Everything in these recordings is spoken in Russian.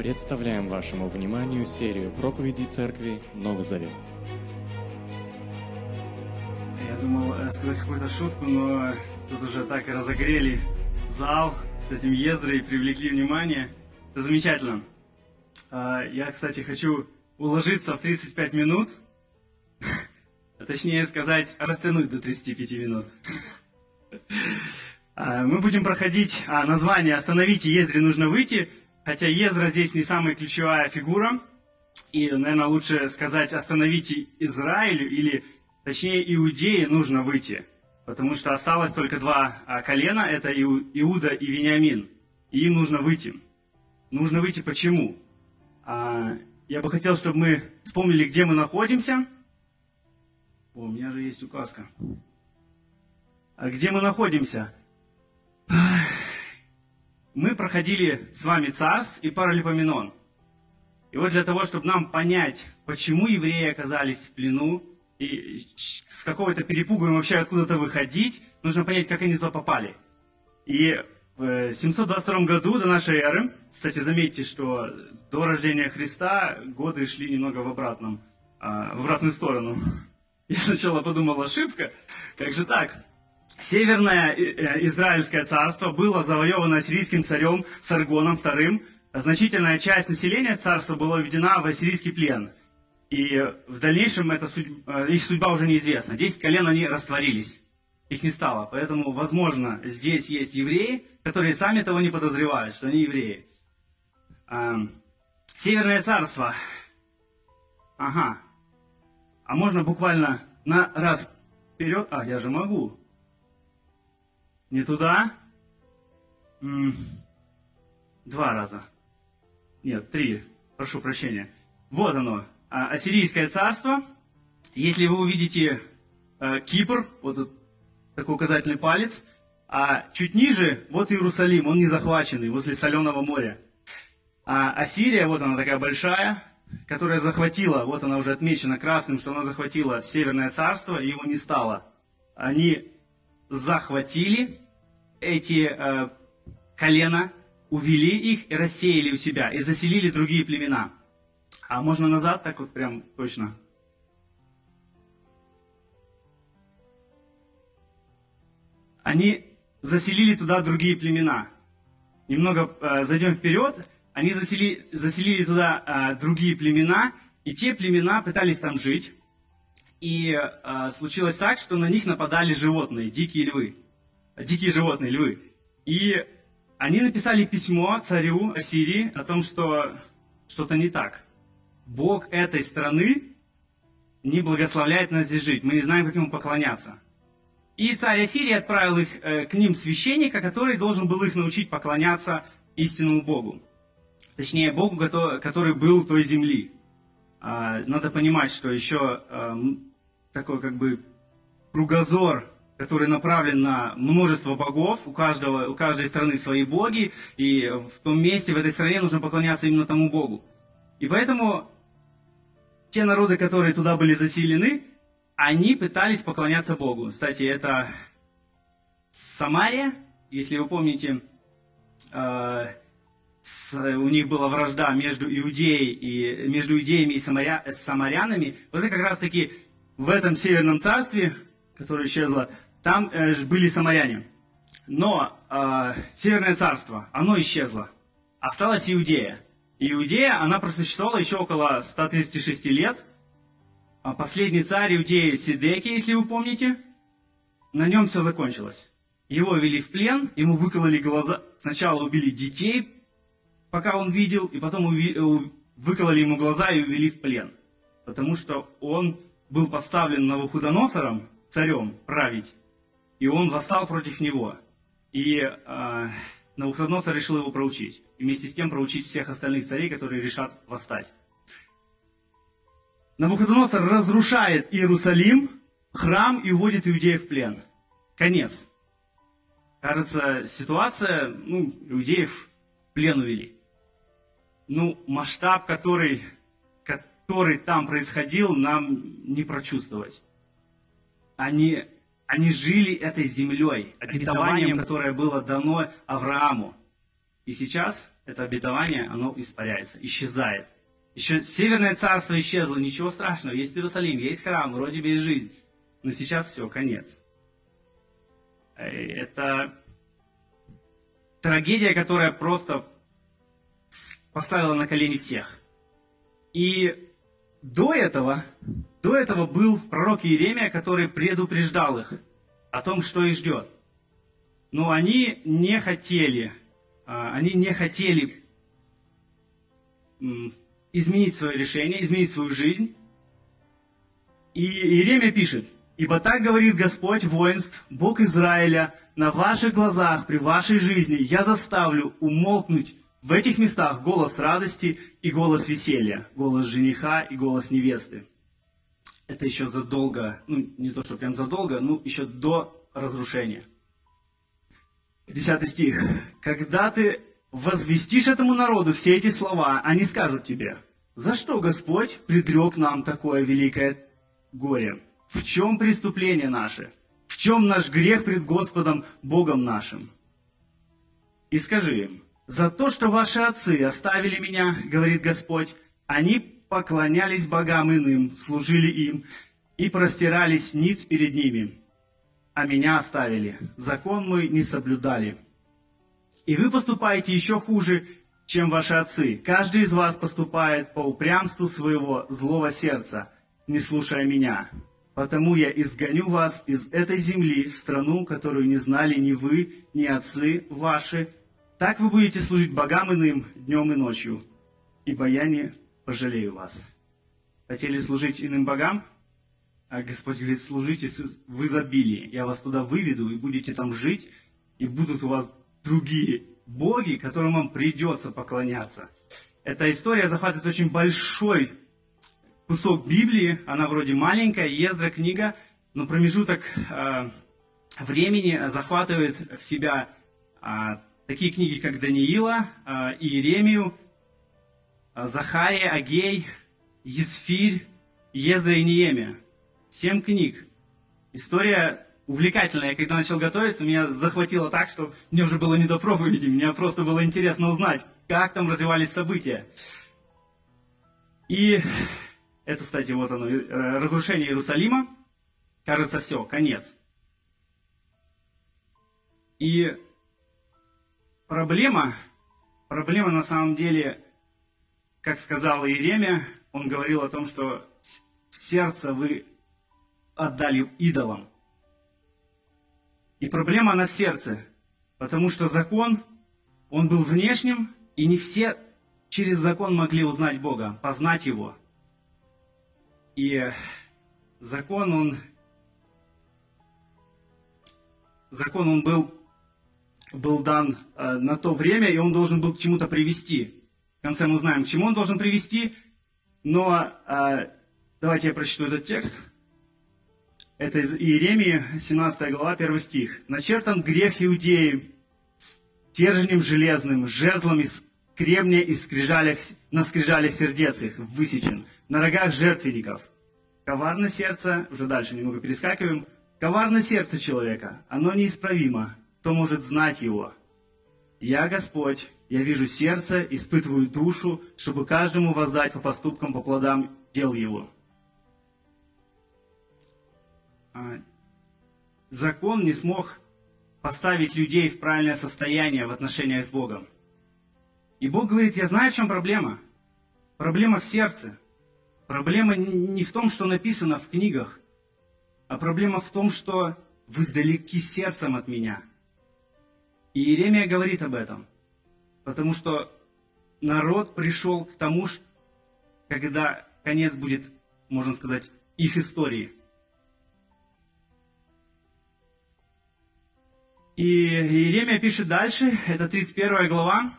Представляем вашему вниманию серию проповедей церкви Новый Завет. Я думал э, сказать какую-то шутку, но тут уже так и разогрели зал с этим Ездрой привлекли внимание. Это замечательно. А, Я, кстати, хочу уложиться в 35 минут, а точнее сказать, растянуть до 35 минут. А, Мы будем проходить а, название «Остановите, Ездре нужно выйти», хотя Ездра здесь не самая ключевая фигура, и, наверное, лучше сказать «Остановите Израилю» или, точнее, Иудее нужно выйти, потому что осталось только два а, колена, это Иу- Иуда и Вениамин, и им нужно выйти. Нужно выйти почему? А, Я бы хотел, чтобы мы вспомнили, где мы находимся. О, у меня же есть указка. А где мы находимся? Мы проходили с вами Царств и Паралипоменон. И вот для того, чтобы нам понять, почему евреи оказались в плену, и с какого-то перепугу им вообще откуда-то выходить, нужно понять, как они туда попали. И в 722 году до нашей эры, кстати, заметьте, что до рождения Христа годы шли немного в обратном, а, в обратную сторону. Я сначала подумал, ошибка, как же так? Северное э, э, Израильское царство было завоевано ассирийским царем Саргоном II. Значительная часть населения царства была введена в ассирийский плен. И в дальнейшем эта судь- э, их судьба уже неизвестна. Десять колен они растворились. Их не стало. Поэтому, возможно, здесь есть евреи, которые сами того не подозревают, что они евреи. Ам, Северное царство. Ага. А можно буквально на раз вперед? А, я же могу. Не туда? Два раза. Нет, три. Прошу прощения. Вот оно. А, Ассирийское царство. Если вы увидите э, Кипр, вот такой указательный палец, а чуть ниже, вот Иерусалим, он не захваченный, возле Соленого моря. А Ассирия, вот она такая большая, которая захватила, вот она уже отмечена красным, что она захватила Северное царство, и его не стало. Они захватили эти э, колена, увели их и рассеяли у себя, и заселили другие племена. А можно назад, так вот прям точно? Они заселили туда другие племена. Немного э, зайдем вперед. Они засели- заселили туда э, другие племена, и те племена пытались там жить. И э, случилось так, что на них нападали животные, дикие львы. Дикие животные, львы. И они написали письмо царю Ассирии о том, что что-то не так. Бог этой страны не благословляет нас здесь жить. Мы не знаем, как ему поклоняться. И царь Ассирии отправил их э, к ним священника, который должен был их научить поклоняться истинному Богу. Точнее, Богу, который был той земли. А, Надо понимать, что еще эм, такой как бы кругозор, который направлен на множество богов, у, каждого, у каждой страны свои боги, и в том месте, в этой стране нужно поклоняться именно тому Богу. И поэтому те народы, которые туда были заселены, они пытались поклоняться Богу. Кстати, это Самария, если вы помните, э, с- у них была вражда между Иудеей и между иудеями и самаря, с самарянами. Вот это как раз таки в этом северном царстве, которое исчезло, там э, были самаряне. Но э, северное царство, оно исчезло. Осталась Иудея. Иудея, она просуществовала еще около 136 лет. А Последний царь Иудеи Сидеки, если вы помните, на нем все закончилось. Его вели в плен, ему выкололи глаза. Сначала убили детей, пока он видел, и потом уви- выкололи ему глаза и увели в плен. Потому что он был поставлен Навуходоносором, царем, править, и он восстал против него. И э, Навуходоносор решил его проучить. И вместе с тем проучить всех остальных царей, которые решат восстать. Навуходоносор разрушает Иерусалим, храм и уводит иудеев в плен. Конец. Кажется, ситуация, ну, иудеев в плен увели. Ну, масштаб, который, который там происходил, нам не прочувствовать. Они, они жили этой землей, обетованием, которое было дано Аврааму. И сейчас это обетование, оно испаряется, исчезает. Еще Северное царство исчезло, ничего страшного, есть Иерусалим, есть храм, вроде бы есть жизнь. Но сейчас все, конец. Э, это трагедия, которая просто поставила на колени всех. И до этого, до этого был пророк Иеремия, который предупреждал их о том, что их ждет. Но они не хотели, а, они не хотели изменить свое решение, изменить свою жизнь. И Иеремия пишет, «Ибо так говорит Господь воинств, Бог Израиля, на ваших глазах, при вашей жизни я заставлю умолкнуть в этих местах голос радости и голос веселья, голос жениха и голос невесты. Это еще задолго, ну не то, что прям задолго, ну еще до разрушения. Десятый стих. «Когда ты возвестишь этому народу все эти слова, они скажут тебе, за что Господь предрек нам такое великое горе? В чем преступление наше? В чем наш грех пред Господом Богом нашим? И скажи им, за то, что ваши отцы оставили меня, говорит Господь, они поклонялись богам иным, служили им и простирались ниц перед ними, а меня оставили, закон мой не соблюдали. И вы поступаете еще хуже, чем ваши отцы. Каждый из вас поступает по упрямству своего злого сердца, не слушая меня. Потому я изгоню вас из этой земли в страну, которую не знали ни вы, ни отцы ваши. Так вы будете служить богам иным днем и ночью, ибо я не пожалею вас. Хотели служить иным богам? А Господь говорит, служите в изобилии. Я вас туда выведу, и будете там жить, и будут у вас другие боги, которым вам придется поклоняться. Эта история захватывает очень большой кусок Библии, она вроде маленькая, Ездра книга, но промежуток э, времени захватывает в себя э, такие книги, как Даниила, э, Иеремию, э, Захария, Агей, Есфирь, Ездра и Неемия. Семь книг. История увлекательная. Я когда начал готовиться, меня захватило так, что мне уже было не до проповеди. Мне просто было интересно узнать, как там развивались события. И это, кстати, вот оно, э, разрушение Иерусалима. Кажется, все, конец. И проблема, проблема на самом деле, как сказал Иеремия, он говорил о том, что сердце вы отдали идолам. И проблема она в сердце, потому что закон, он был внешним, и не все через закон могли узнать Бога, познать Его. И закон, он, закон, он был, был дан э, на то время, и он должен был к чему-то привести. В конце мы узнаем, к чему он должен привести, но э, давайте я прочту этот текст – это из Иеремии, 17 глава, 1 стих. «Начертан грех иудеи стержнем железным, жезлом из кремня и скрижалях, на скрижалях сердец их высечен, на рогах жертвенников. Коварное сердце, уже дальше немного перескакиваем, коварное сердце человека, оно неисправимо, кто может знать его? Я Господь, я вижу сердце, испытываю душу, чтобы каждому воздать по поступкам, по плодам дел его». А, закон не смог поставить людей в правильное состояние в отношениях с Богом. И Бог говорит, я знаю, в чем проблема. Проблема в сердце. Проблема не в том, что написано в книгах, а проблема в том, что вы далеки сердцем от меня. И Иеремия говорит об этом, потому что народ пришел к тому, когда конец будет, можно сказать, их истории – И Иеремия пишет дальше, это 31 глава,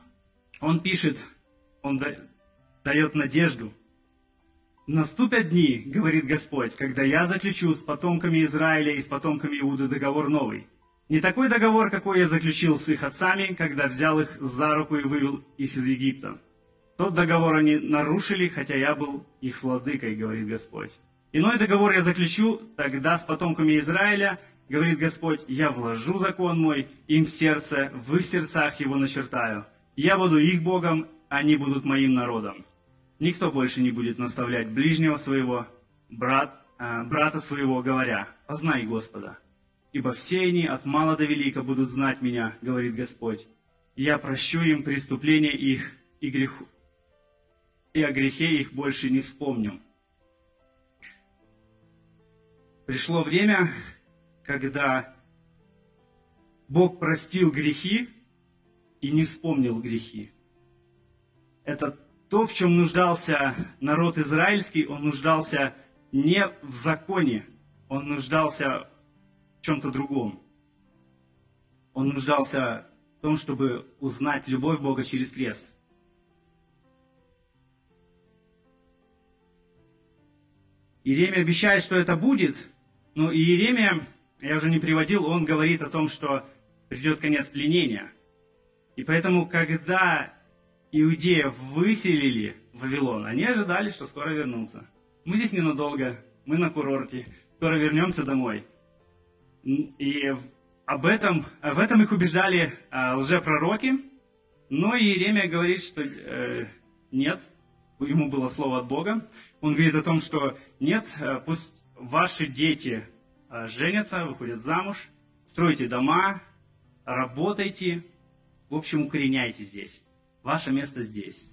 он пишет, он дает надежду. «Наступят дни, — говорит Господь, — когда я заключу с потомками Израиля и с потомками Иуды договор новый. Не такой договор, какой я заключил с их отцами, когда взял их за руку и вывел их из Египта. Тот договор они нарушили, хотя я был их владыкой, говорит Господь. Иной договор я заключу тогда с потомками Израиля — говорит Господь, я вложу закон мой им в сердце, в их сердцах его начертаю. Я буду их Богом, они будут моим народом. Никто больше не будет наставлять ближнего своего, брат, э, брата своего, говоря, «Познай Господа». Ибо все они от мала до велика будут знать меня, говорит Господь. Я прощу им преступления их и греху, и о грехе их больше не вспомню. Пришло время, когда Бог простил грехи и не вспомнил грехи. Это то, в чем нуждался народ израильский, он нуждался не в законе, он нуждался чем-то другом. Он нуждался в том, чтобы узнать любовь Бога через крест. Иеремия обещает, что это будет, но Иеремия, я уже не приводил, он говорит о том, что придет конец пленения. И поэтому, когда иудеев выселили в Вавилон, они ожидали, что скоро вернутся. Мы здесь ненадолго, мы на курорте, скоро вернемся домой. И об этом, в этом их убеждали а, лжепророки, но Иеремия говорит, что э, нет, ему было слово от Бога. Он говорит о том, что нет, э, пусть ваши дети э, женятся, выходят замуж, стройте дома, работайте, в общем, укореняйтесь здесь. Ваше место здесь.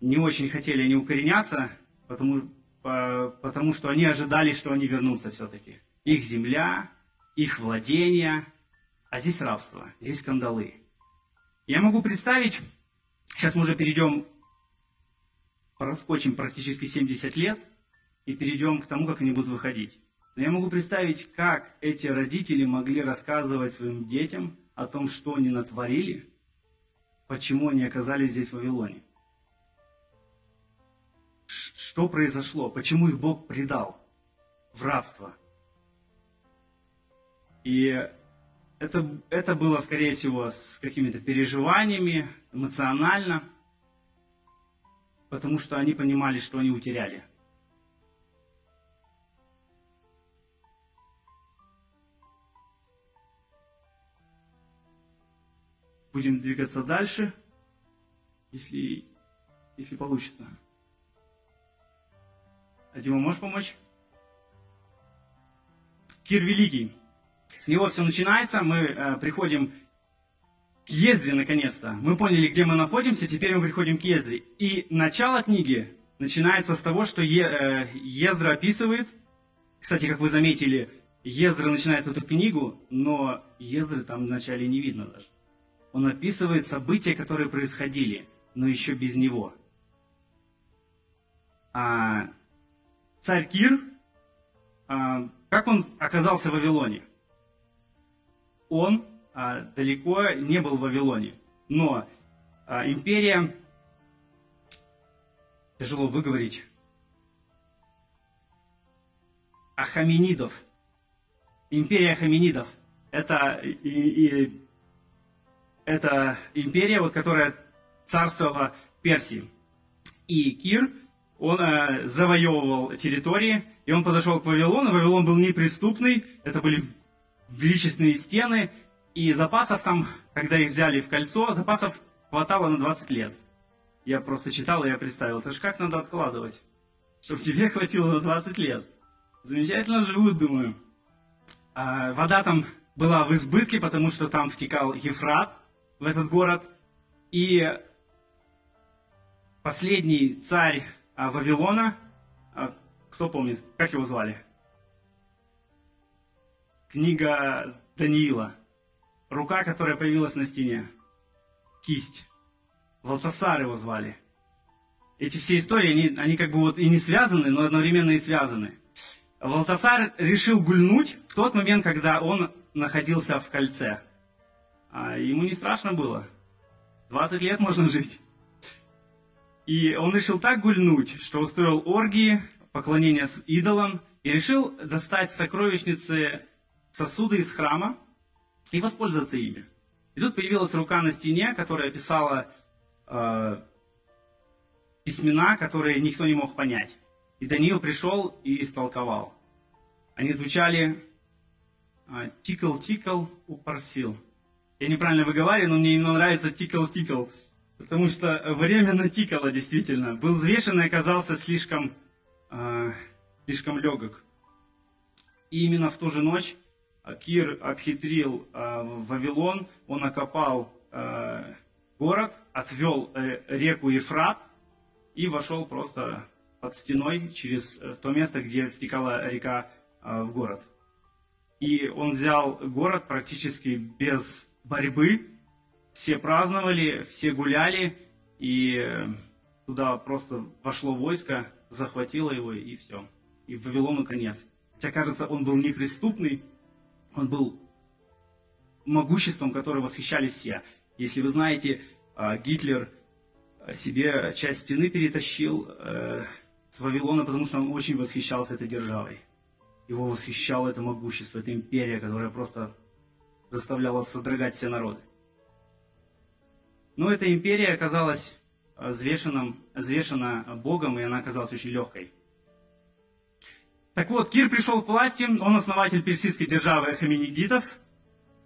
Не очень хотели они укореняться, потому, потому что они ожидали, что они вернутся все-таки. Их земля, их владения, а здесь рабство, здесь скандалы. Я могу представить, Сейчас мы уже перейдем, проскочим практически 70 лет и перейдем к тому, как они будут выходить. Но я могу представить, как эти родители могли рассказывать своим детям о том, что они натворили, почему они оказались здесь в Вавилоне. Что произошло? Почему их Бог предал в рабство? И это, это было, скорее всего, с какими-то переживаниями, эмоционально, потому что они понимали, что они утеряли. Будем двигаться дальше, если, если получится. Дима, можешь помочь? Кир Великий. С него все начинается, мы э, приходим к Ездре наконец-то. Мы поняли, где мы находимся, теперь мы приходим к Ездре. И начало книги начинается с того, что е, э, Ездра описывает, кстати, как вы заметили, Ездра начинает эту книгу, но Ездры там вначале не видно даже. Он описывает события, которые происходили, но еще без него. А, царь Кир, а, как он оказался в Вавилоне? он а, далеко не был в Вавилоне. Но а, империя, тяжело выговорить, Ахаменидов, империя Ахаменидов, это, и, и, это империя, вот, которая царствовала в Персии. И Кир, он э, завоевывал территории, и он подошел к Вавилону. Вавилон был неприступный, это были величественные стены, и запасов там, когда их взяли в кольцо, запасов хватало на 20 лет. Я просто читал, и я представил, это же как надо откладывать, чтобы тебе хватило на 20 лет. Замечательно живут, думаю. А вода там была в избытке, потому что там втекал Ефрат в этот город. И последний царь Вавилона, а, кто помнит, как его звали? Книга Даниила. Рука, которая появилась на стене. Кисть. Валтасар его звали. Эти все истории, они, они как бы вот и не связаны, но одновременно и связаны. Валтасар решил гульнуть в тот момент, когда он находился в кольце. А ему не страшно было. 20 лет можно жить. И он решил так гульнуть, что устроил оргии, поклонение с идолам, и решил достать сокровищницы сосуды из храма и воспользоваться ими. И тут появилась рука на стене, которая писала э, письмена, которые никто не мог понять. И Даниил пришел и истолковал. Они звучали «тикал-тикал, упорсил». Я неправильно выговариваю, но мне именно нравится тикал-тикал. Потому что время натикало действительно. Был взвешен и оказался слишком, э, слишком легок. И именно в ту же ночь Кир обхитрил э, Вавилон, он окопал э, город, отвел э, реку Ефрат и вошел просто под стеной через э, то место, где втекала река э, в город. И он взял город практически без борьбы. Все праздновали, все гуляли, и э, туда просто вошло войско, захватило его, и все. И в Вавилону конец. Хотя, кажется, он был неприступный, он был могуществом, которым восхищались все. Если вы знаете, а, Гитлер себе часть стены перетащил э, с Вавилона, потому что он очень восхищался этой державой. Его восхищало это могущество, эта империя, которая просто заставляла содрогать все народы. Но эта империя оказалась взвешена, взвешена Богом, и она оказалась очень легкой. Так вот, Кир пришел к власти, он основатель персидской державы Хаминидитов.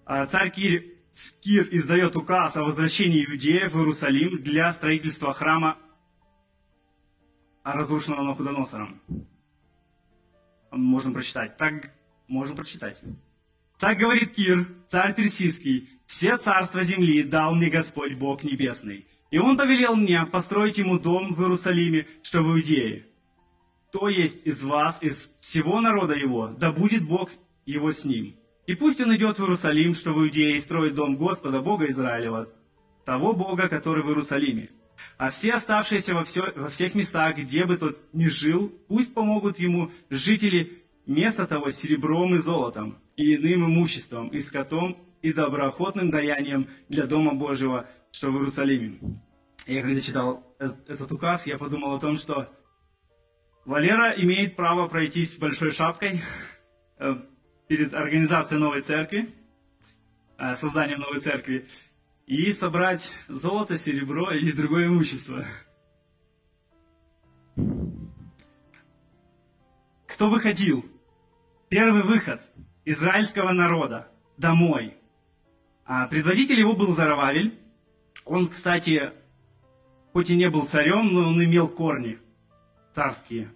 А царь Кир, Кир издает указ о возвращении иудеев в Иерусалим для строительства храма, разрушенного Навуходоносором. Можем прочитать. Так, можем прочитать. Так говорит Кир, царь персидский, все царства земли дал мне Господь Бог Небесный. И он повелел мне построить ему дом в Иерусалиме, что в Иудее кто есть из вас, из всего народа его, да будет Бог его с ним. И пусть он идет в Иерусалим, что в Иудее, и строит дом Господа, Бога Израилева, того Бога, который в Иерусалиме. А все оставшиеся во, все, во всех местах, где бы тот ни жил, пусть помогут ему жители места того серебром и золотом, и иным имуществом, и скотом, и доброохотным даянием для Дома Божьего, что в Иерусалиме. Я когда читал этот указ, я подумал о том, что Валера имеет право пройтись с большой шапкой э, перед организацией новой церкви, э, созданием новой церкви, и собрать золото, серебро и другое имущество. Кто выходил? Первый выход израильского народа домой. А предводитель его был Зарававель. Он, кстати, хоть и не был царем, но он имел корни царские.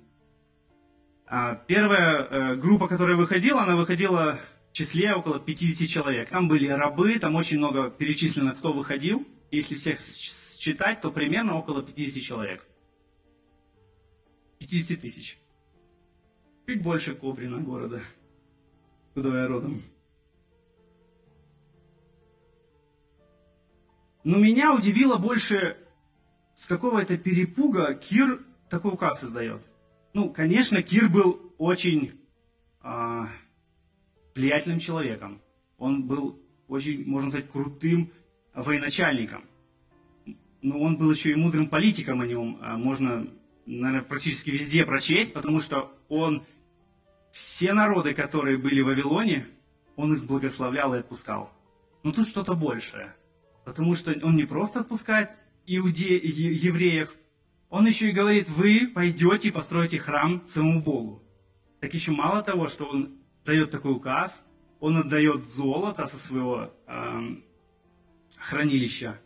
А первая э, группа, которая выходила, она выходила в числе около 50 человек. Там были рабы, там очень много перечислено, кто выходил. Если всех считать, то примерно около 50 человек. 50 тысяч. Чуть больше Кобрина города, куда я родом. Но меня удивило больше, с какого это перепуга Кир такой указ издает. Ну, конечно, Кир был очень э, влиятельным человеком. Он был очень, можно сказать, крутым военачальником. Но он был еще и мудрым политиком о нем. А, можно, наверное, практически везде прочесть, потому что он все народы, которые были в Вавилоне, он их благословлял и отпускал. Но тут что-то большее. Потому что он не просто отпускает иуде... евреев, он еще и говорит, вы пойдете и построите храм своему Богу. Так еще мало того, что он дает такой указ, он отдает золото со своего э, хранилища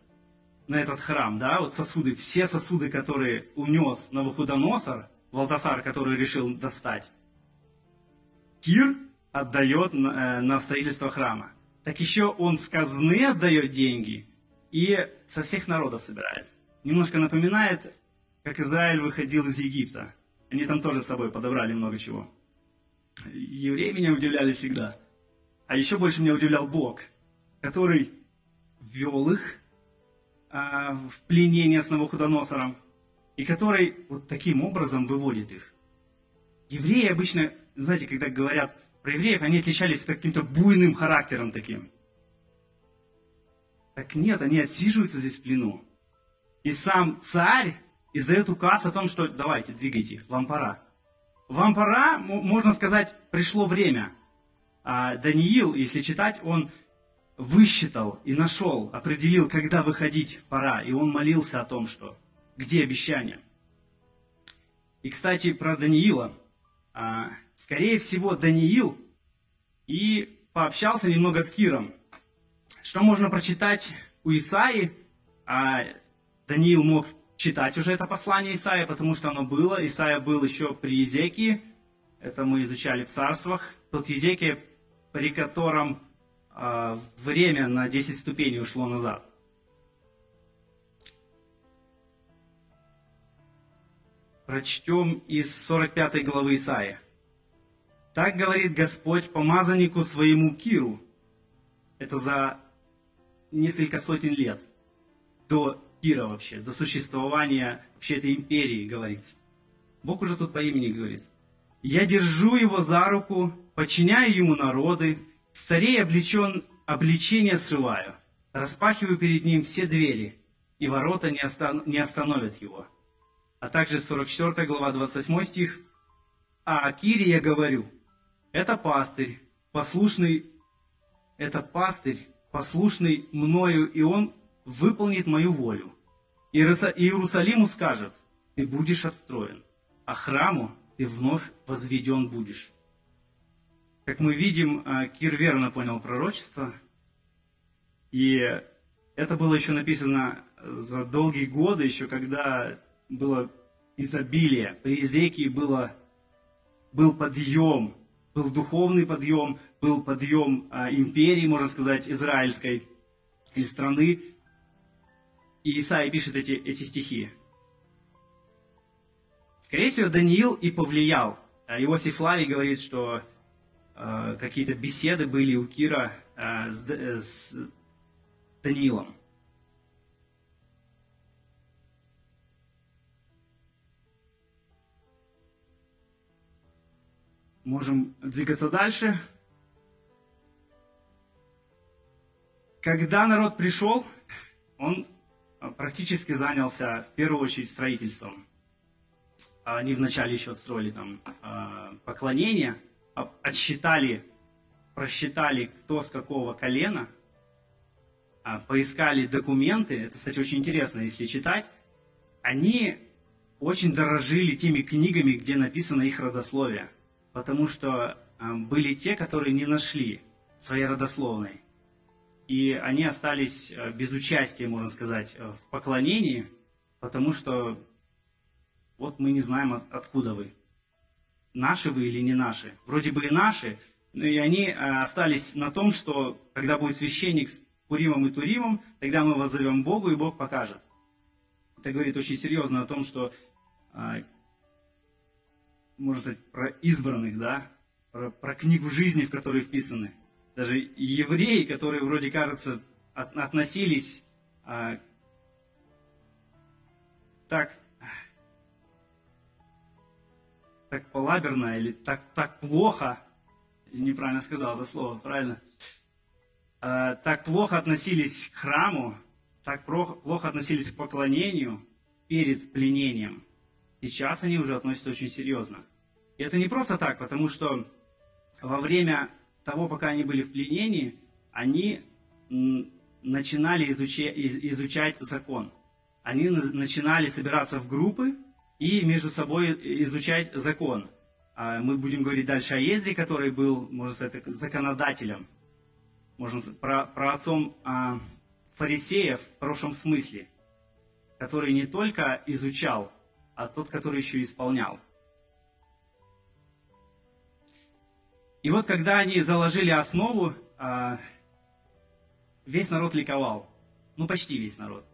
на этот храм, да, вот сосуды, все сосуды, которые унес Навуходоносор, Валтасар, который решил достать, Кир отдает на, э, на строительство храма. Так еще он с казны отдает деньги и со всех народов собирает. Немножко напоминает как Израиль выходил из Египта. Они там тоже с собой подобрали много чего. Евреи меня удивляли всегда. А еще больше меня удивлял Бог, который ввел их а, в пленение с Навуходоносором, и который вот таким образом выводит их. Евреи обычно, знаете, когда говорят про евреев, они отличались каким-то буйным характером таким. Так нет, они отсиживаются здесь в плену. И сам царь издает указ о том, что давайте, двигайте, вам пора. Вам пора, можно сказать, пришло время. А Даниил, если читать, он высчитал и нашел, определил, когда выходить пора. И он молился о том, что где обещание. И, кстати, про Даниила. А, скорее всего, Даниил и пообщался немного с Киром, что можно прочитать у Исаи? А Даниил мог читать уже это послание Исаия, потому что оно было. Исаия был еще при Езекии, это мы изучали в царствах. Тот Езекия, при котором э, время на 10 ступеней ушло назад. Прочтем из 45 главы Исаия. Так говорит Господь помазаннику своему Киру. Это за несколько сотен лет до Кира вообще, до существования вообще этой империи, говорится. Бог уже тут по имени говорит. «Я держу его за руку, подчиняю ему народы, царей облечен, обличение срываю, распахиваю перед ним все двери, и ворота не, остан, не остановят его». А также 44 глава, 28 стих. «А о Кире я говорю, это пастырь, послушный, это пастырь, послушный мною, и он выполнит мою волю. Иерусалиму скажет, ты будешь отстроен, а храму ты вновь возведен будешь. Как мы видим, а, Кир верно понял пророчество, и это было еще написано за долгие годы, еще когда было изобилие, при Изекии было, был подъем, был духовный подъем, был подъем а, империи, можно сказать, израильской, или страны, и Исаия пишет эти, эти стихи. Скорее всего, Даниил и повлиял. А Иосиф Лавий говорит, что э, какие-то беседы были у Кира э, с, э, с Даниилом. Можем двигаться дальше. Когда народ пришел, он практически занялся в первую очередь строительством. Они вначале еще отстроили там а, поклонение, а, отсчитали, просчитали, кто с какого колена, а, поискали документы. Это, кстати, очень интересно, если читать. Они очень дорожили теми книгами, где написано их родословие, потому что были те, которые не нашли своей родословной и они остались э, без участия, можно сказать, э, в поклонении, потому что вот мы не знаем, откуда вы. Наши вы или не наши. Вроде бы и наши, но и они э, остались на том, что когда будет священник с Пуримом и Туримом, тогда мы вас зовем Богу, и Бог покажет. Это говорит очень серьезно о том, что, можно сказать, про избранных, да, про, про книгу жизни, в которой вписаны даже евреи, которые вроде кажется от, относились а, так, так полаберно или так, так плохо, неправильно сказал это слово, правильно, а, так плохо относились к храму, так плохо, относились к поклонению перед пленением. Сейчас они уже относятся очень серьезно. И это не просто так, потому что во время того, пока они были в пленении, они начинали изучать, изучать закон. Они начинали собираться в группы и между собой изучать закон. А мы будем говорить дальше о Ездре, который был, можно сказать, законодателем. Можно сказать, про, про отцом а, фарисеев в прошлом смысле, который не только изучал, а тот, который еще исполнял. И вот когда они заложили основу, а, весь народ ликовал. Ну, почти весь народ.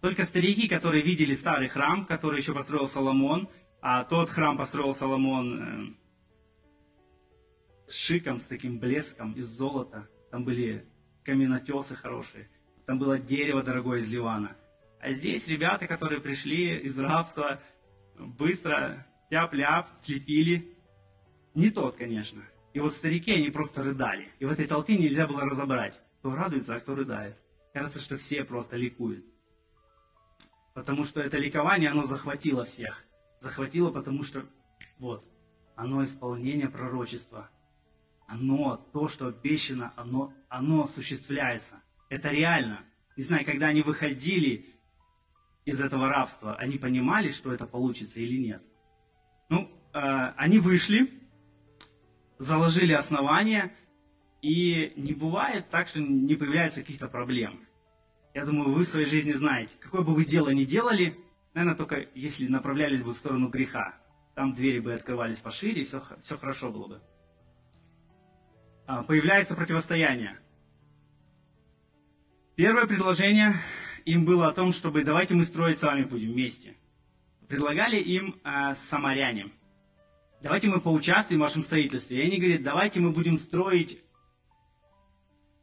Только старики, которые видели старый храм, который еще построил Соломон, а тот храм построил Соломон э, с шиком, с таким блеском из золота. Там были каменотесы хорошие. Там было дерево дорогое из Ливана. А здесь ребята, которые пришли из рабства, быстро ляп-ляп, слепили. Не тот, конечно. И вот старики, они просто рыдали. И в этой толпе нельзя было разобрать, кто радуется, а кто рыдает. Кажется, что все просто ликуют. Потому что это ликование, оно захватило всех. Захватило, потому что, вот, оно исполнение пророчества. Оно, то, что обещано, оно, оно осуществляется. Это реально. Не знаю, когда они выходили из этого рабства, они понимали, что это получится или нет. Ну, э, они вышли, заложили основания, И не бывает так, что не появляется каких-то проблем. Я думаю, вы в своей жизни знаете, какое бы вы дело ни делали, наверное, только если направлялись бы в сторону греха. Там двери бы открывались пошире, и все, все хорошо было бы. А, появляется противостояние. Первое предложение им было о том, чтобы давайте мы строить с вами будем вместе. Предлагали им э, самаряне. Давайте мы поучаствуем в вашем строительстве. И они говорят, давайте мы будем строить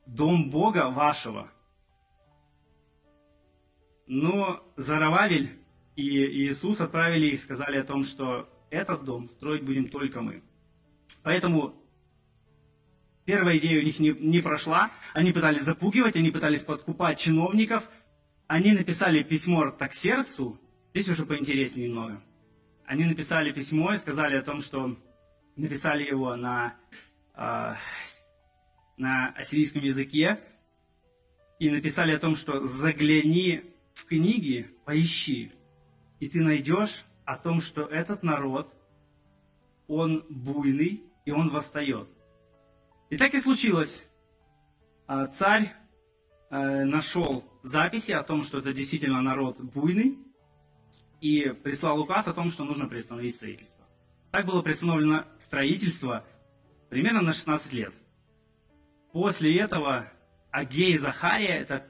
дом Бога вашего. Но Зарававель и Иисус отправили их, сказали о том, что этот дом строить будем только мы. Поэтому первая идея у них не, не прошла. Они пытались запугивать, они пытались подкупать чиновников. Они написали письмо Таксерцу. Здесь уже поинтереснее немного. Они написали письмо и сказали о том, что написали его на э, на ассирийском языке и написали о том, что загляни в книги, поищи, и ты найдешь о том, что этот народ, он буйный, и он восстает. И так и случилось. А, царь э, нашел записи о том, что это действительно народ буйный, и прислал указ о том, что нужно приостановить строительство. Так было приостановлено строительство примерно на 16 лет. После этого Агей Захария, это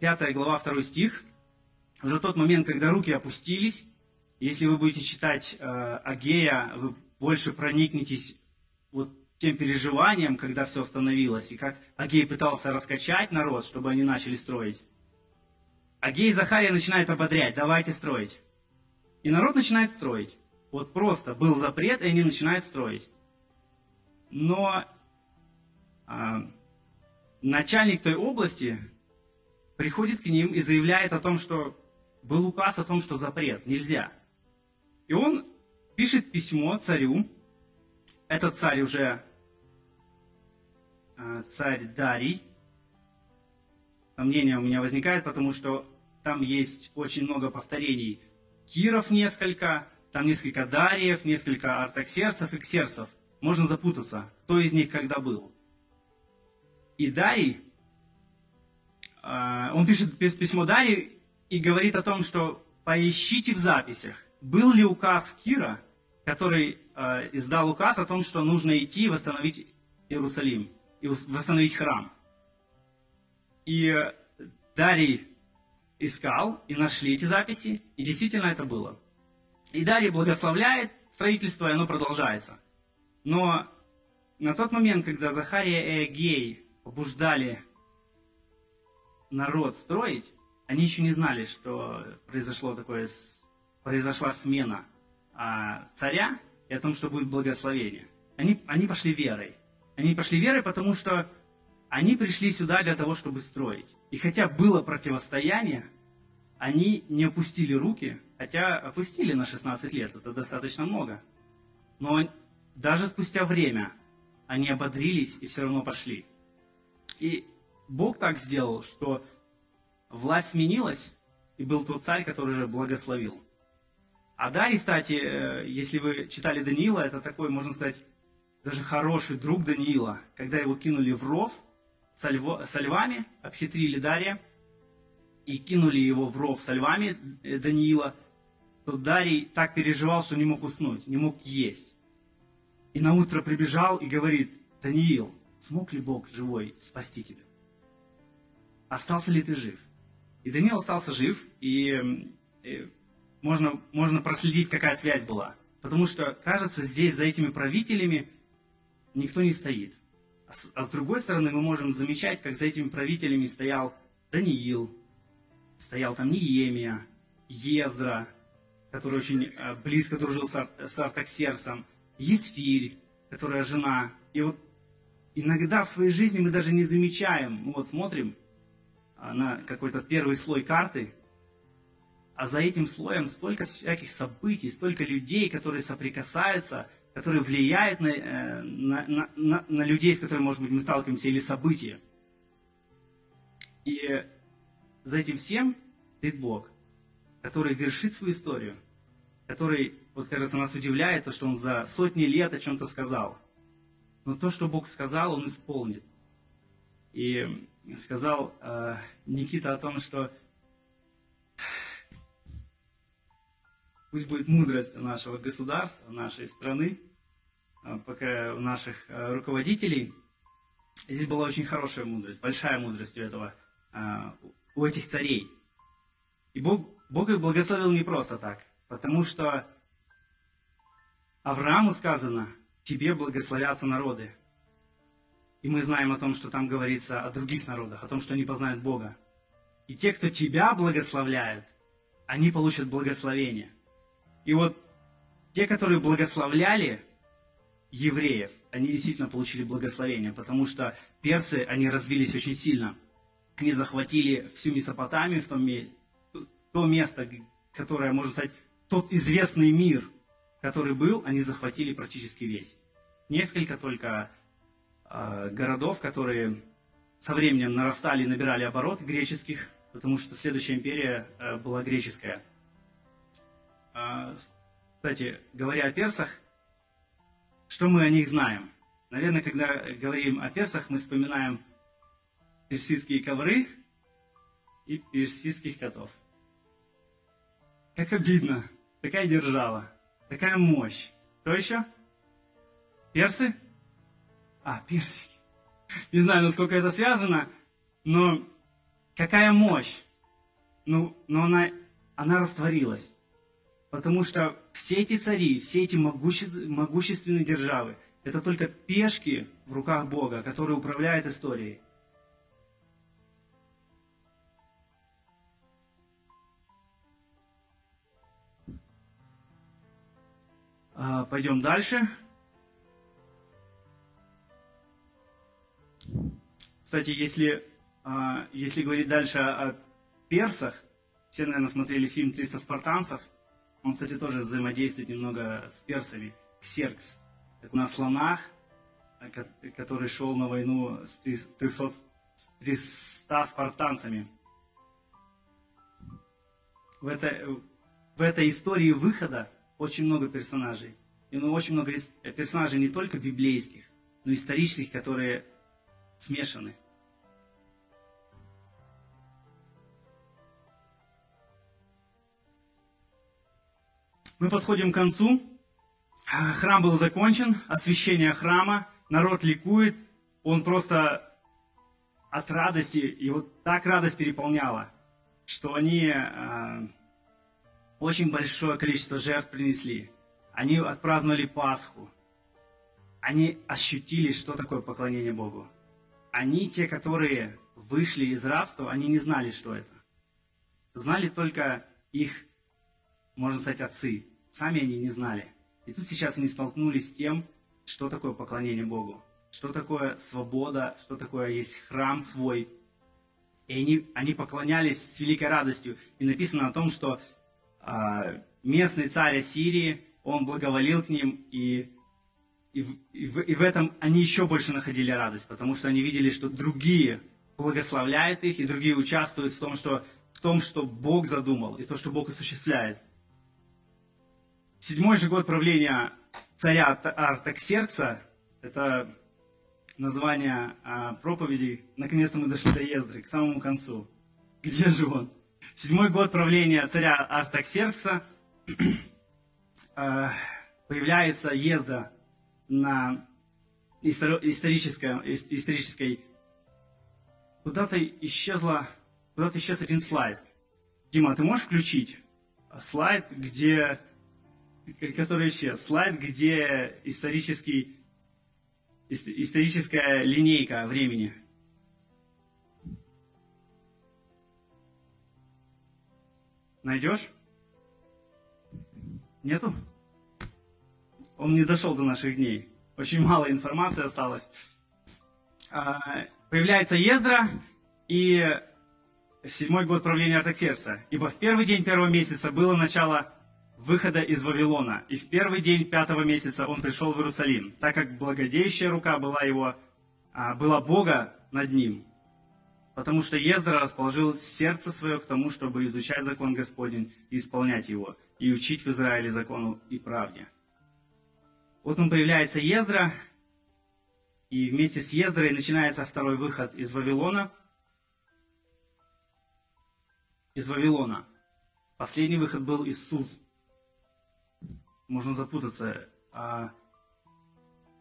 5 глава, 2 стих, уже тот момент, когда руки опустились, если вы будете читать э, Агея, вы больше проникнетесь вот тем переживанием, когда все остановилось, и как Агей пытался раскачать народ, чтобы они начали строить. Агей Захария начинают ободрять, давайте строить. И народ начинает строить. Вот просто был запрет, и они начинают строить. Но а, начальник той области приходит к ним и заявляет о том, что был указ о том, что запрет, нельзя. И он пишет письмо царю. Этот царь уже а, царь Дарий. Мнение у меня возникает, потому что там есть очень много повторений. Киров несколько, там несколько Дариев, несколько Артаксерсов и Ксерсов. Можно запутаться, кто из них когда был. И Дарий, а, он пишет письмо Дарий и говорит о том, что поищите в записях, был ли указ Кира, который а, издал указ о том, что нужно идти и восстановить Иерусалим, и восстановить храм. И Дарий искал и нашли эти записи, и действительно это было. И Дарий благословляет строительство, и оно продолжается. Но на тот момент, когда Захария и Эгей побуждали народ строить, они еще не знали, что произошло такое, произошла смена а, царя и о том, что будет благословение. Они, они пошли верой. Они пошли верой, потому что они пришли сюда для того, чтобы строить. И хотя было противостояние, они не опустили руки, хотя опустили на 16 лет, это достаточно много. Но даже спустя время они ободрились и все равно пошли. И Бог так сделал, что власть сменилась, и был тот царь, который же благословил. А Дарий, кстати, э, если вы читали Даниила, это такой, можно сказать, даже хороший друг Даниила. Когда его кинули в ров со, льво, со львами, обхитрили Дария, и кинули его в ров со львами э, Даниила, то Дарий так переживал, что не мог уснуть, не мог есть. И на утро прибежал и говорит, Даниил, смог ли Бог живой спасти тебя? Остался ли ты жив? И Даниил остался жив, и, и можно, можно проследить, какая связь была. Потому что, кажется, здесь за этими правителями никто не стоит. А с, другой стороны, мы можем замечать, как за этими правителями стоял Даниил, стоял там Ниемия, Ездра, который очень э, близко дружил с Артаксерсом, Есфирь, которая жена. И вот иногда в своей жизни мы даже не замечаем. Мы вот смотрим а, на какой-то первый слой карты, а за этим слоем столько всяких событий, столько людей, которые соприкасаются, которые влияют на, э, на, на, на, на людей, с которыми, может быть, мы сталкиваемся, или события. И за этим всем стоит Бог, который вершит свою историю, который, вот кажется, нас удивляет, то, что Он за сотни лет о чем-то сказал – но то, что Бог сказал, Он исполнит. и сказал э, Никита о том, что пусть будет мудрость нашего государства, нашей страны, э, пока у наших э, руководителей. Здесь была очень хорошая мудрость, большая мудрость у этого, э, у этих царей. И Бог, Бог их благословил не просто так, потому что Аврааму сказано, тебе благословятся народы. И мы знаем о том, что там говорится о других народах, о том, что они познают Бога. И те, кто тебя благословляют, они получат благословение. И вот те, которые благословляли евреев, они действительно получили благословение, потому что персы, они развились очень сильно. Они захватили всю Месопотамию в том месте, то место, которое, можно сказать, тот известный мир, который был, они захватили практически весь. Несколько только Э, городов, которые со временем нарастали набирали оборот греческих, потому что следующая империя э, была греческая. А, кстати, говоря о персах, что мы о них знаем? Наверное, когда говорим о персах, мы вспоминаем персидские ковры и персидских котов. Как обидно. Такая держава, такая мощь. Кто еще? Персы? А, персики. Не знаю, насколько это связано, но какая мощь. Ну, но она, она растворилась. Потому что все эти цари, все эти могущественные державы, это только пешки в руках Бога, которые управляют историей. А, пойдем дальше. Кстати, если, а, если говорить дальше о персах, все, наверное, смотрели фильм «300 спартанцев». Он, кстати, тоже взаимодействует немного с персами. Ксеркс. Это на слонах, а, который шел на войну с 300, с 300 спартанцами. В, это, в этой истории выхода очень много персонажей. И ну, очень много персонажей не только библейских, но и исторических, которые смешаны. Мы подходим к концу. А, храм был закончен, освящение храма, народ ликует, он просто от радости, и вот так радость переполняла, что они э, очень большое количество жертв принесли. Они отпраздновали Пасху. Они ощутили, что такое поклонение Богу. Они, те, которые вышли из рабства, они не знали, что это. Знали только их можно сказать, отцы. Сами они не знали. И тут сейчас они столкнулись с тем, что такое поклонение Богу, что такое свобода, что такое есть храм свой. И они, они поклонялись с великой радостью. И написано о том, что а, местный царь Ассирии, он благоволил к ним, и, и, в, и, в, и в этом они еще больше находили радость, потому что они видели, что другие благословляют их, и другие участвуют в том, что, в том, что Бог задумал, и то, что Бог осуществляет. Седьмой же год правления царя Артаксеркса, это название а, проповеди, наконец-то мы дошли до Ездры, к самому концу. Где же он? Седьмой год правления царя Артаксеркса а, появляется Езда на исторической, исторической куда-то исчезла, куда-то исчез один слайд. Дима, ты можешь включить слайд, где который исчез. Слайд, где исторический, историческая линейка времени. Найдешь? Нету? Он не дошел до наших дней. Очень мало информации осталось. А, появляется Ездра и седьмой год правления Артаксеркса. Ибо в первый день первого месяца было начало выхода из Вавилона, и в первый день пятого месяца он пришел в Иерусалим, так как благодеющая рука была его, а, была Бога над ним, потому что Ездра расположил сердце свое к тому, чтобы изучать закон Господень и исполнять его, и учить в Израиле закону и правде. Вот он появляется Ездра, И вместе с Ездрой начинается второй выход из Вавилона. Из Вавилона. Последний выход был Иисус. Можно запутаться. А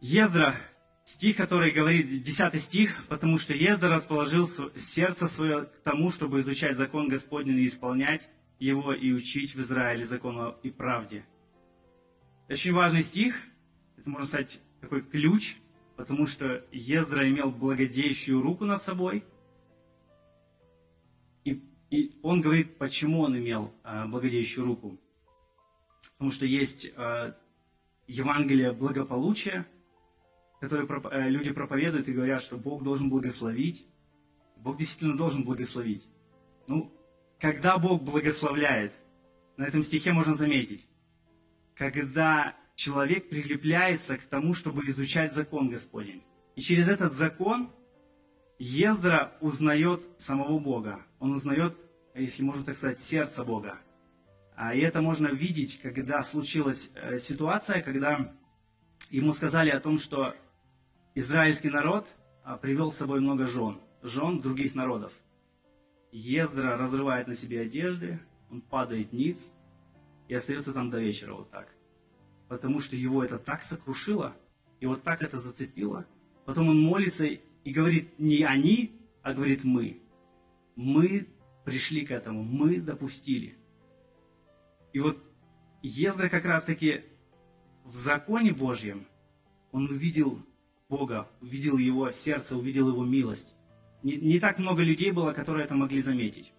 Ездра, стих, который говорит, десятый стих, потому что Ездра расположил сердце свое к тому, чтобы изучать закон Господень и исполнять его и учить в Израиле закону и правде. Очень важный стих, это можно сказать такой ключ потому что Ездра имел благодеющую руку над собой. И, и он говорит, почему он имел э, благодеющую руку. Потому что есть э, Евангелие благополучия, которое проп, э, люди проповедуют и говорят, что Бог должен благословить. Бог действительно должен благословить. Ну, когда Бог благословляет, на этом стихе можно заметить, когда человек прилепляется к тому, чтобы изучать закон Господень. И через этот закон Ездра узнает самого Бога. Он узнает, если можно так сказать, сердце Бога. А, и это можно видеть, когда случилась э, ситуация, когда ему сказали о том, что израильский народ а, привел с собой много жен, жен других народов. Ездра разрывает на себе одежды, он падает ниц и остается там до вечера вот так потому что его это так сокрушило, и вот так это зацепило. Потом он молится и говорит не они, а говорит мы. Мы пришли к этому, мы допустили. И вот Ездра как раз-таки в законе Божьем, он увидел Бога, увидел его сердце, увидел его милость. Не, не так много людей было, которые это могли заметить.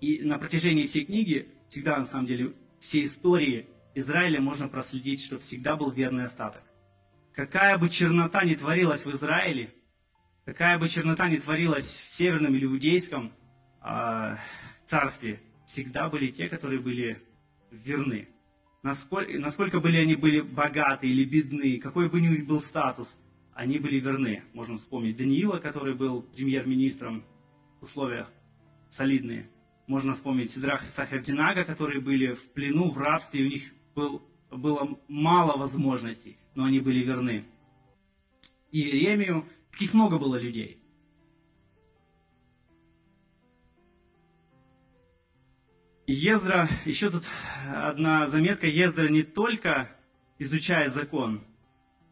И на протяжении всей книги, всегда на самом деле, все истории Израиля можно проследить, что всегда был верный остаток. Какая бы чернота ни творилась в Израиле, какая бы чернота ни творилась в северном или иудейском э, царстве, всегда были те, которые были верны. Насколько, насколько были они были богаты или бедны, какой бы ни был статус, они были верны. Можно вспомнить Даниила, который был премьер-министром в условиях солидные. Можно вспомнить Сидрах и Сахардинага, которые были в плену, в рабстве, и у них был, было мало возможностей, но они были верны. И Иеремию, таких много было людей. Ездра, еще тут одна заметка, Ездра не только изучает закон,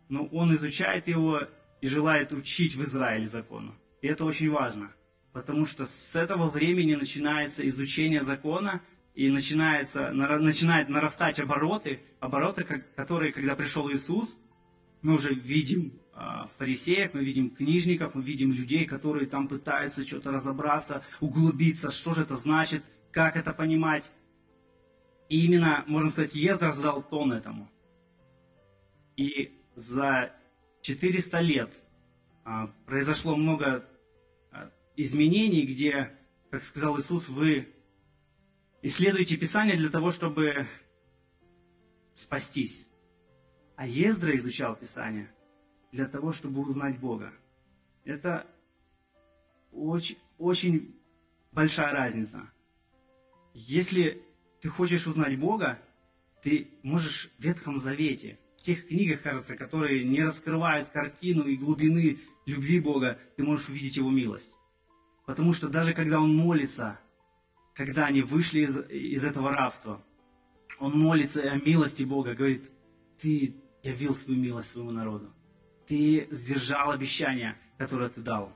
но он изучает его и желает учить в Израиле закону. И это очень важно, потому что с этого времени начинается изучение закона – и начинается, начинает нарастать обороты, обороты, которые, когда пришел Иисус, мы уже видим а, фарисеев, мы видим книжников, мы видим людей, которые там пытаются что-то разобраться, углубиться, что же это значит, как это понимать. И именно, можно сказать, Ездра сдал тон этому. И за 400 лет а, произошло много а, изменений, где, как сказал Иисус, вы Исследуйте Писание для того, чтобы спастись. А Ездра изучал Писание для того, чтобы узнать Бога. Это очень, очень большая разница. Если ты хочешь узнать Бога, ты можешь в Ветхом Завете, в тех книгах, кажется, которые не раскрывают картину и глубины любви Бога, ты можешь увидеть Его милость. Потому что даже когда Он молится, когда они вышли из, из этого рабства. Он молится о милости Бога, говорит, ты явил свою милость своему народу. Ты сдержал обещание, которое ты дал.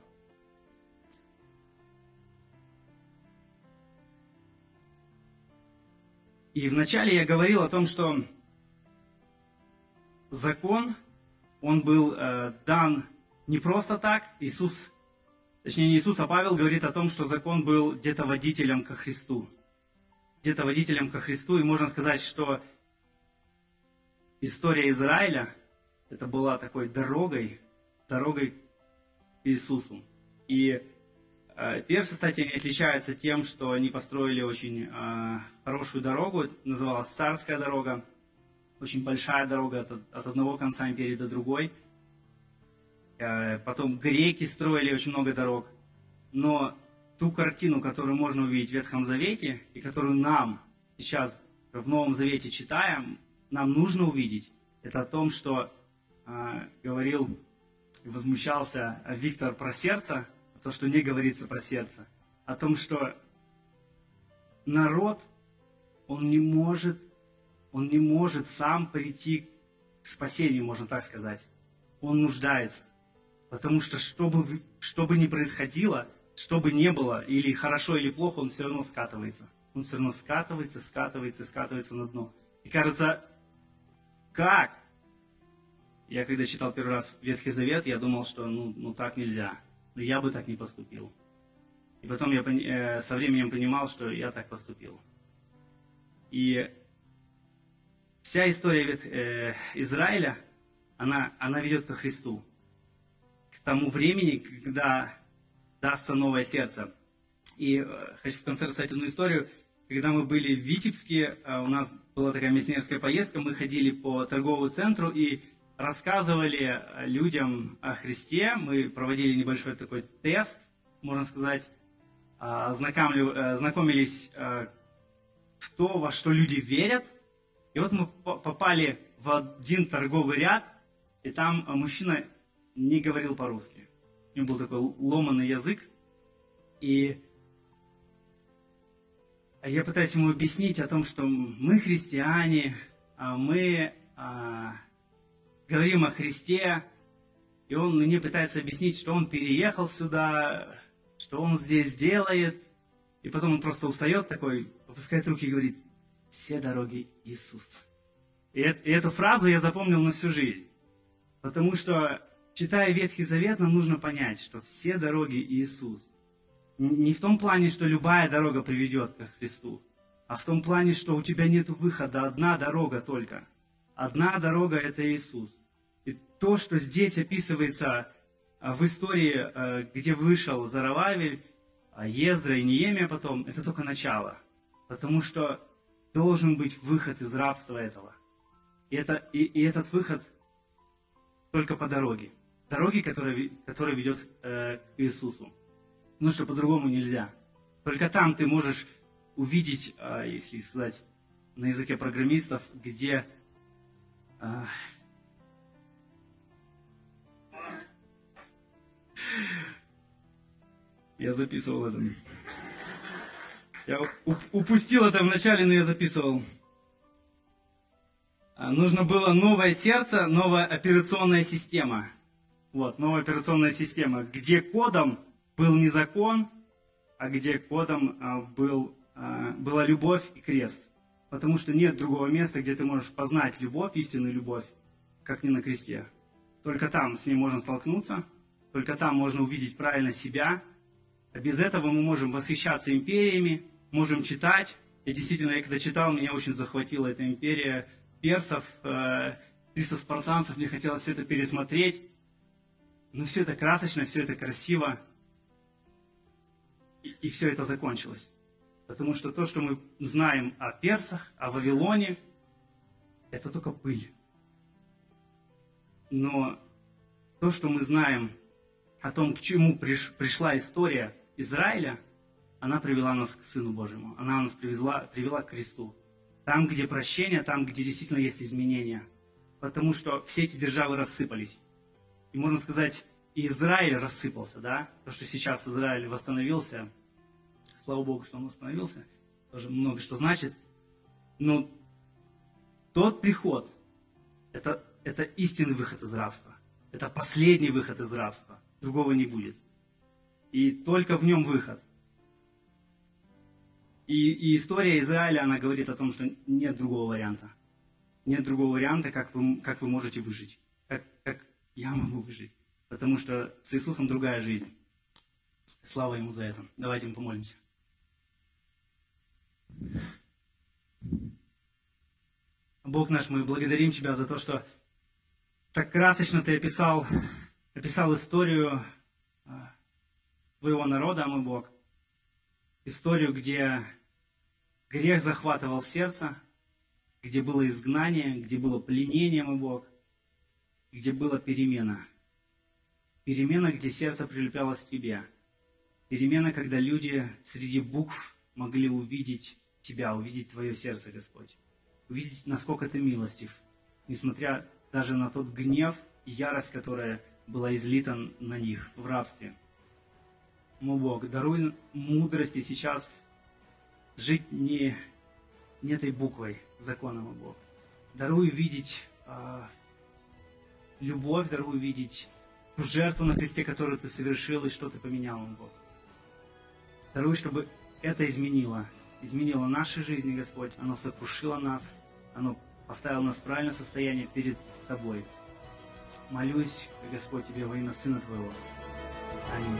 И вначале я говорил о том, что закон, он был э, дан не просто так. Иисус точнее не Иисус, а Павел говорит о том, что закон был где-то водителем ко Христу. Где-то водителем ко Христу, и можно сказать, что история Израиля, это была такой дорогой, дорогой к Иисусу. И персы, кстати, отличаются тем, что они построили очень э, хорошую дорогу, называлась Царская дорога, очень большая дорога от, одного конца империи до другой – Э, потом греки строили очень много дорог. Но ту картину, которую можно увидеть в Ветхом Завете, и которую нам сейчас в Новом Завете читаем, нам нужно увидеть, это о том, что э, говорил возмущался Виктор про сердце, то, что не говорится про сердце, о том, что народ, он не может, он не может сам прийти к спасению, можно так сказать. Он нуждается. Потому что что бы, что бы ни происходило, что бы ни было, или хорошо, или плохо, он все равно скатывается. Он все равно скатывается, скатывается, скатывается на дно. И кажется, как? Я когда читал первый раз Ветхий Завет, я думал, что ну, ну так нельзя. Но я бы так не поступил. И потом я э, со временем понимал, что я так поступил. И вся история э, Израиля, она, она ведет ко Христу. К тому времени, когда дастся новое сердце. И э, хочу в конце рассказать одну историю. Когда мы были в Витебске, у нас была такая миссионерская поездка, мы ходили по торговому центру и рассказывали людям о Христе. Мы проводили небольшой такой тест, можно сказать, а, э, знакомились э, в то, во что люди верят. И вот мы попали в один торговый ряд, и там мужчина не говорил по-русски. У него был такой ломанный язык. И я пытаюсь ему объяснить о том, что мы христиане, а мы а, говорим о Христе, и он мне пытается объяснить, что он переехал сюда, что он здесь делает, и потом он просто устает такой, опускает руки и говорит, все дороги Иисус. И, и эту фразу я запомнил на всю жизнь. Потому что, читая Ветхий Завет, нам нужно понять, что все дороги Иисус. Не в том плане, что любая дорога приведет к Христу, а в том плане, что у тебя нет выхода, одна дорога только. Одна дорога – это Иисус то, что здесь описывается а, в истории, а, где вышел Зарававель, а, Ездра и Неемия потом, это только начало. Потому что должен быть выход из рабства этого. И, это, и, и этот выход только по дороге. Дороге, которая, которая ведет э, к Иисусу. Ну что по-другому нельзя. Только там ты можешь увидеть, э, если сказать на языке программистов, где Я записывал это. Я упустил это вначале, но я записывал. А, нужно было новое сердце, новая операционная система. Вот, новая операционная система, где кодом был не закон, а где кодом а, был, а, была любовь и крест. Потому что нет другого места, где ты можешь познать любовь, истинную любовь, как не на кресте. Только там с ней можно столкнуться, только там можно увидеть правильно себя, без этого мы можем восхищаться империями, можем читать. Я действительно, я когда читал, меня очень захватила эта империя персов, э, 300 спартанцев, мне хотелось все это пересмотреть. Но все это красочно, все это красиво. И, и все это закончилось. Потому что то, что мы знаем о персах, о Вавилоне, это только пыль. Но то, что мы знаем о том, к чему приш, пришла история Израиля, она привела нас к Сыну Божьему. Она нас привезла, привела к Христу. Там, где прощение, там, где действительно есть изменения. Потому что все эти державы рассыпались. И можно сказать, и Израиль рассыпался, да? То, что сейчас Израиль восстановился, слава Богу, что он восстановился, тоже много что значит. Но тот приход, это, это истинный выход из рабства. Это последний выход из рабства. Другого не будет и только в нем выход. И, и история Израиля, она говорит о том, что нет другого варианта. Нет другого варианта, как вы, как вы можете выжить. Как, как я могу выжить. Потому что с Иисусом другая жизнь. Слава Ему за это. Давайте мы помолимся. Бог наш, мы благодарим Тебя за то, что так красочно Ты описал, описал историю а, твоего народа, а мой Бог. Историю, где грех захватывал сердце, где было изгнание, где было пленение, мой Бог, где была перемена. Перемена, где сердце прилеплялось к Тебе. Перемена, когда люди среди букв могли увидеть Тебя, увидеть Твое сердце, Господь. Увидеть, насколько Ты милостив, несмотря даже на тот гнев и ярость, которая была излита на них в рабстве. Мой Бог, даруй мудрости сейчас жить не, не этой буквой закона, мой Бог. Даруй видеть э, любовь, даруй видеть ту жертву на кресте, которую ты совершил и что ты поменял, мой Бог. Даруй, чтобы это изменило, изменило наши жизни, Господь. Оно сокрушило нас, оно поставило нас в правильное состояние перед Тобой. Молюсь, Господь, Тебе во имя Сына Твоего. Аминь.